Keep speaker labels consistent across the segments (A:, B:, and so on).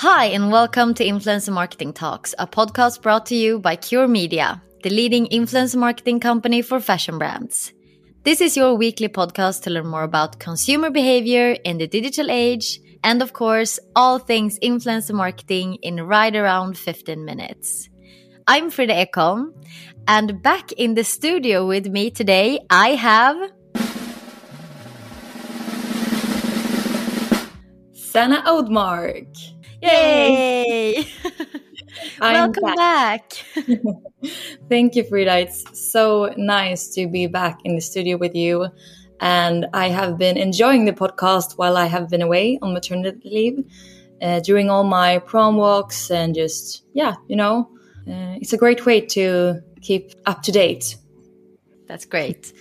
A: Hi, and welcome to Influencer Marketing Talks, a podcast brought to you by Cure Media, the leading influencer marketing company for fashion brands. This is your weekly podcast to learn more about consumer behavior in the digital age, and of course, all things influencer marketing in right around 15 minutes. I'm Frida Ekholm, and back in the studio with me today, I have.
B: Sanna Oudmark.
A: Yay! Welcome back. back.
B: Thank you, Frida. It's so nice to be back in the studio with you. And I have been enjoying the podcast while I have been away on maternity leave, uh, during all my prom walks, and just, yeah, you know, uh, it's a great way to keep up to date.
A: That's great.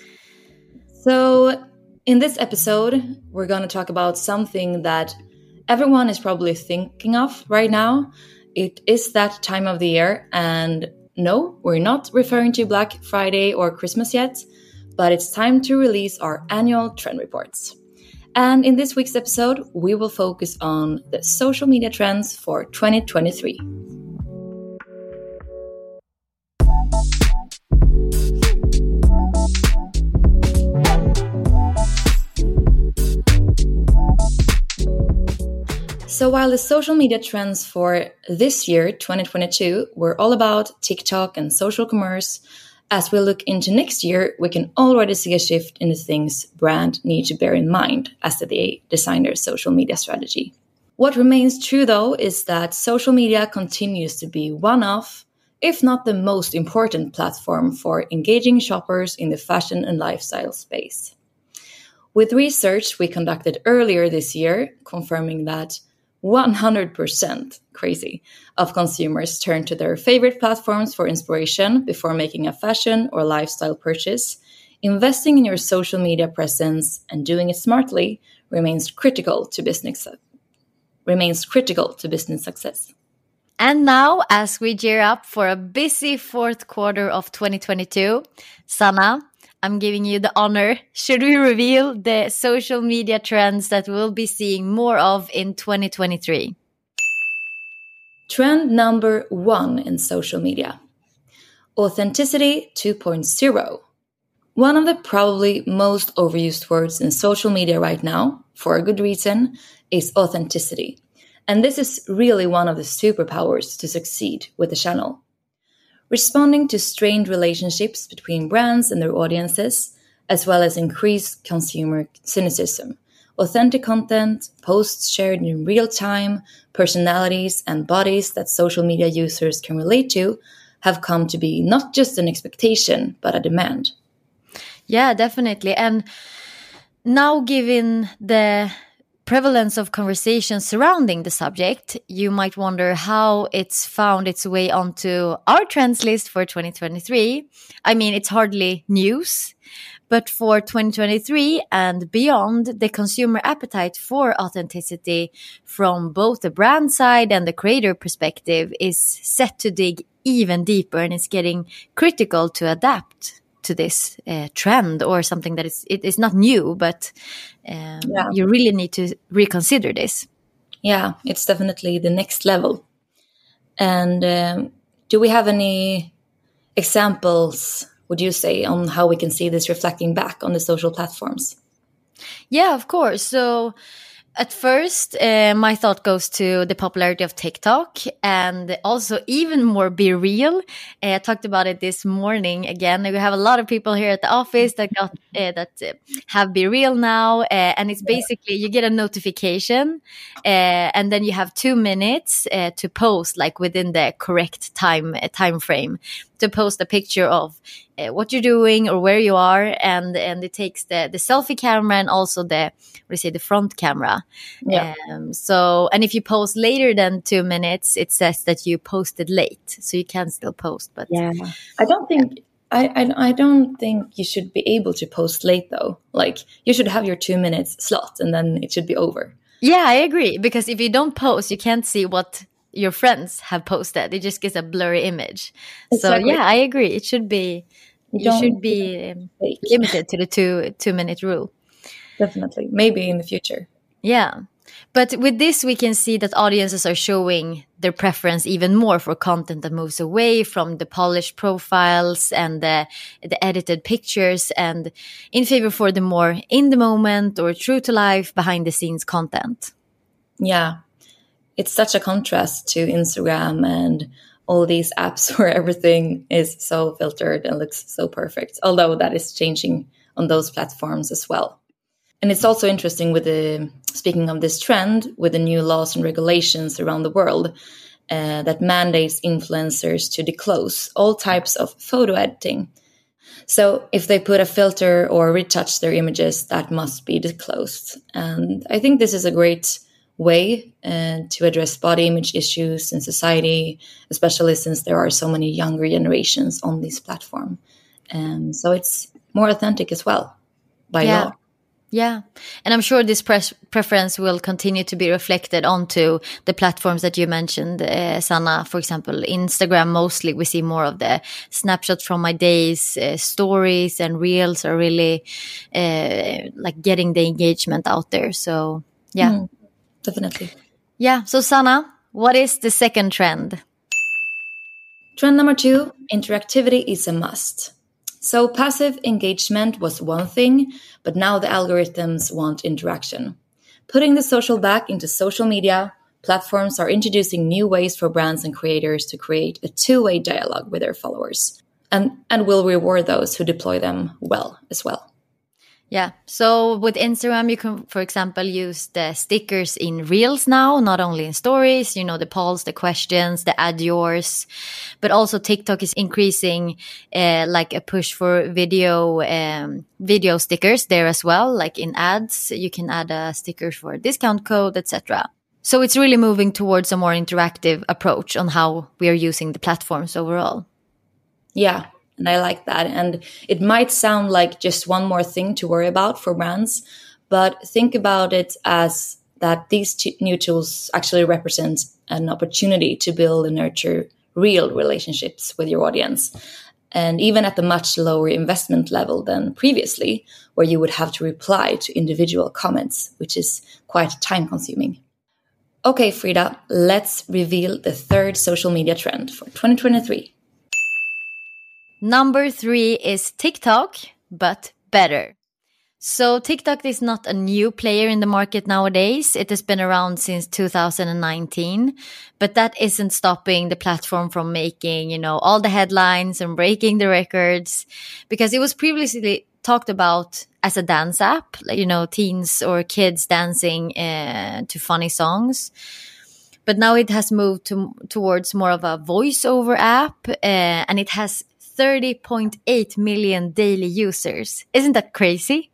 B: So, in this episode, we're going to talk about something that everyone is probably thinking of right now. It is that time of the year, and no, we're not referring to Black Friday or Christmas yet, but it's time to release our annual trend reports. And in this week's episode, we will focus on the social media trends for 2023. So, while the social media trends for this year, 2022, were all about TikTok and social commerce, as we look into next year, we can already see a shift in the things brand need to bear in mind as they design their social media strategy. What remains true though is that social media continues to be one of, if not the most important platform for engaging shoppers in the fashion and lifestyle space. With research we conducted earlier this year confirming that 100% crazy of consumers turn to their favorite platforms for inspiration before making a fashion or lifestyle purchase. Investing in your social media presence and doing it smartly remains critical to business remains critical to business success.
A: And now, as we gear up for a busy fourth quarter of 2022, Sanna, I'm giving you the honor. Should we reveal the social media trends that we'll be seeing more of in 2023?
B: Trend number one in social media Authenticity 2.0. One of the probably most overused words in social media right now, for a good reason, is authenticity. And this is really one of the superpowers to succeed with the channel responding to strained relationships between brands and their audiences, as well as increased consumer cynicism. Authentic content, posts shared in real time, personalities, and bodies that social media users can relate to have come to be not just an expectation, but a demand.
A: Yeah, definitely. And now, given the prevalence of conversations surrounding the subject, you might wonder how it's found its way onto our trends list for 2023. I mean, it's hardly news, but for 2023 and beyond, the consumer appetite for authenticity from both the brand side and the creator perspective is set to dig even deeper and it's getting critical to adapt to this uh, trend or something that is it is not new but um, yeah. you really need to reconsider this.
B: Yeah it's definitely the next level. And um, do we have any examples would you say on how we can see this reflecting back on the social platforms?
A: Yeah of course. So at first, uh, my thought goes to the popularity of TikTok and also even more BeReal. Uh, I talked about it this morning again. We have a lot of people here at the office that got uh, that uh, have BeReal now, uh, and it's basically you get a notification, uh, and then you have two minutes to post like within the correct time time frame to post a picture of uh, what you're doing or where you are, and and it takes the the selfie camera and also the what do you say the front camera. Yeah. Um, so and if you post later than two minutes, it says that you posted late, so you can still post. But
B: yeah, I don't think. Yeah. I, I, I don't think you should be able to post late though. Like you should have your two minutes slot and then it should be over.
A: Yeah, I agree. Because if you don't post, you can't see what your friends have posted. It just gets a blurry image. Exactly. So yeah, I agree. It should be you, you should be um, limited to the two two minute rule.
B: Definitely, maybe in the future.
A: Yeah. But with this, we can see that audiences are showing their preference even more for content that moves away from the polished profiles and the, the edited pictures and in favor for the more in the moment or true to life behind the scenes content.
B: Yeah, it's such a contrast to Instagram and all these apps where everything is so filtered and looks so perfect. Although that is changing on those platforms as well. And it's also interesting with the speaking of this trend with the new laws and regulations around the world uh, that mandates influencers to disclose all types of photo editing. So if they put a filter or retouch their images, that must be disclosed. And I think this is a great way uh, to address body image issues in society, especially since there are so many younger generations on this platform. Um, so it's more authentic as well by
A: yeah.
B: law.
A: Yeah. And I'm sure this preference will continue to be reflected onto the platforms that you mentioned, uh, Sanna. For example, Instagram, mostly we see more of the snapshots from my days, uh, stories and reels are really uh, like getting the engagement out there. So, yeah. Mm
B: definitely.
A: Yeah. So, Sanna, what is the second trend?
B: Trend number two interactivity is a must. So, passive engagement was one thing, but now the algorithms want interaction. Putting the social back into social media, platforms are introducing new ways for brands and creators to create a two way dialogue with their followers and, and will reward those who deploy them well as well.
A: Yeah. So with Instagram, you can, for example, use the stickers in Reels now, not only in stories, you know, the polls, the questions, the add yours, but also TikTok is increasing, uh, like a push for video, um, video stickers there as well. Like in ads, you can add a sticker for a discount code, etc. So it's really moving towards a more interactive approach on how we are using the platforms overall.
B: Yeah, and I like that. And it might sound like just one more thing to worry about for brands, but think about it as that these new tools actually represent an opportunity to build and nurture real relationships with your audience. And even at the much lower investment level than previously, where you would have to reply to individual comments, which is quite time consuming. Okay, Frida, let's reveal the third social media trend for 2023.
A: Number three is TikTok, but better. So TikTok is not a new player in the market nowadays. It has been around since 2019, but that isn't stopping the platform from making, you know, all the headlines and breaking the records because it was previously talked about as a dance app, you know, teens or kids dancing uh, to funny songs. But now it has moved to, towards more of a voiceover app uh, and it has 30.8 million daily users. Isn't that crazy?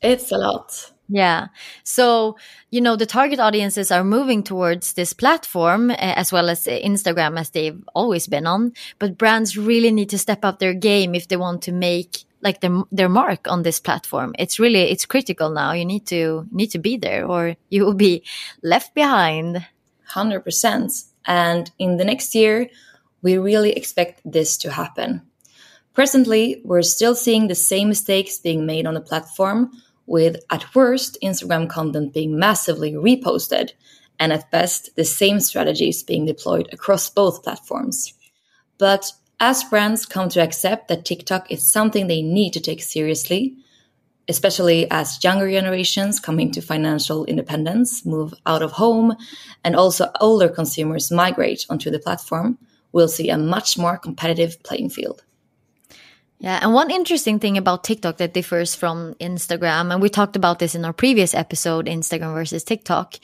B: It's a lot.
A: Yeah. So, you know, the target audiences are moving towards this platform uh, as well as Instagram as they've always been on. But brands really need to step up their game if they want to make like their, their mark on this platform. It's really, it's critical now. You need to, need to be there or you will be left behind.
B: 100%. And in the next year, we really expect this to happen. Presently, we're still seeing the same mistakes being made on the platform with at worst Instagram content being massively reposted, and at best the same strategies being deployed across both platforms. But as brands come to accept that TikTok is something they need to take seriously, especially as younger generations come into financial independence, move out of home, and also older consumers migrate onto the platform, we'll see a much more competitive playing field.
A: Yeah, and one interesting thing about TikTok that differs from Instagram, and we talked about this in our previous episode, Instagram versus TikTok,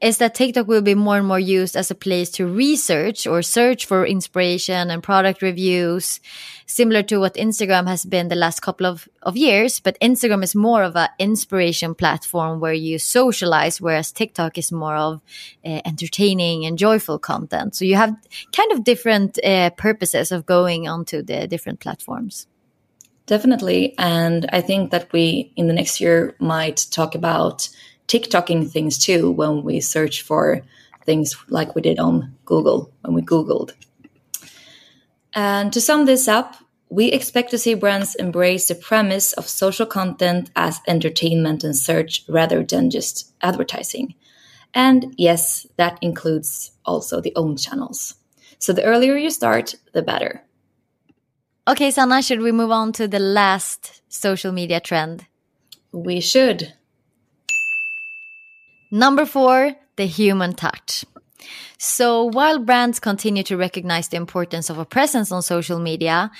A: is that TikTok will be more and more used as a place to research or search for inspiration and product reviews, similar to what Instagram has been the last couple of, of years. But Instagram is more of an inspiration platform where you socialize, whereas TikTok is more of uh, entertaining and joyful content. So you have kind of different uh, purposes of going onto the different platforms.
B: Definitely. And I think that we in the next year might talk about TikToking things too when we search for things like we did on Google when we Googled. And to sum this up, we expect to see brands embrace the premise of social content as entertainment and search rather than just advertising. And yes, that includes also the own channels. So the earlier you start, the better.
A: Okay, Sanna, should we move on to the last social media trend?
B: We should.
A: Number four, the human touch. So while brands continue to recognize the importance of a presence on social media,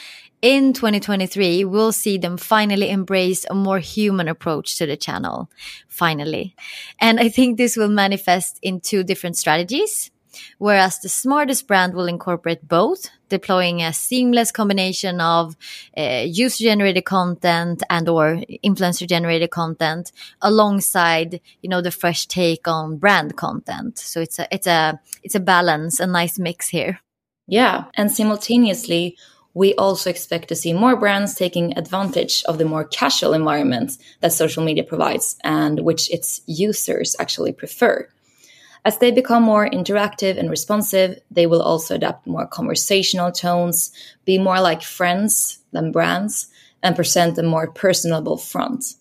A: in 2023, we'll see them finally embrace a more human approach to the channel. Finally. And I think this will manifest in two different strategies whereas the smartest brand will incorporate both, deploying a seamless combination of uh, user-generated content and or influencer-generated content alongside, you know, the fresh take on brand content. So it's a it's a it's a balance, a nice mix here.
B: Yeah, and simultaneously we also expect to see more brands taking advantage of the more casual environment that social media provides and which its users actually prefer. As they become more interactive and responsive, they will also adopt more conversational tones, be more like friends than brands, and present a more personable front.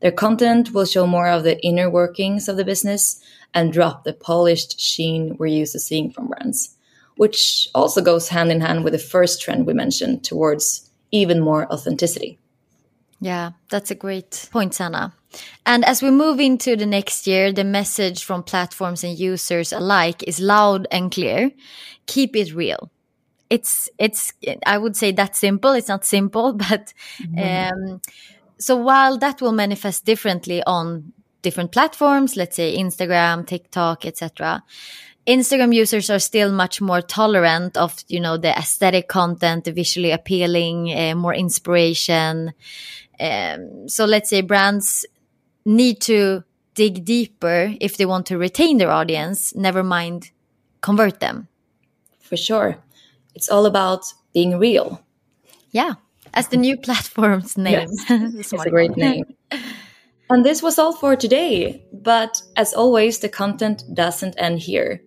B: Their content will show more of the inner workings of the business and drop the polished sheen we're used to seeing from brands, which also goes hand in hand with the first trend we mentioned towards even more authenticity.
A: Yeah, that's a great point, Sanna. And as we move into the next year, the message from platforms and users alike is loud and clear. Keep it real. It's it's I would say that simple. It's not simple, but mm-hmm. um, so while that will manifest differently on different platforms, let's say Instagram, TikTok, etc. Instagram users are still much more tolerant of you know the aesthetic content, the visually appealing, uh, more inspiration. Um, so let's say brands need to dig deeper if they want to retain their audience, never mind convert them.
B: For sure. It's all about being real.
A: Yeah, as the new platform's name.
B: Yes. it's a great name. And this was all for today. But as always, the content doesn't end here.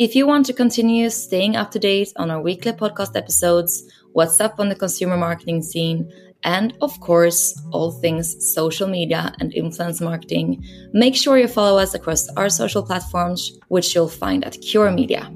B: If you want to continue staying up to date on our weekly podcast episodes, what's up on the consumer marketing scene, and of course, all things social media and influence marketing, make sure you follow us across our social platforms, which you'll find at Cure Media.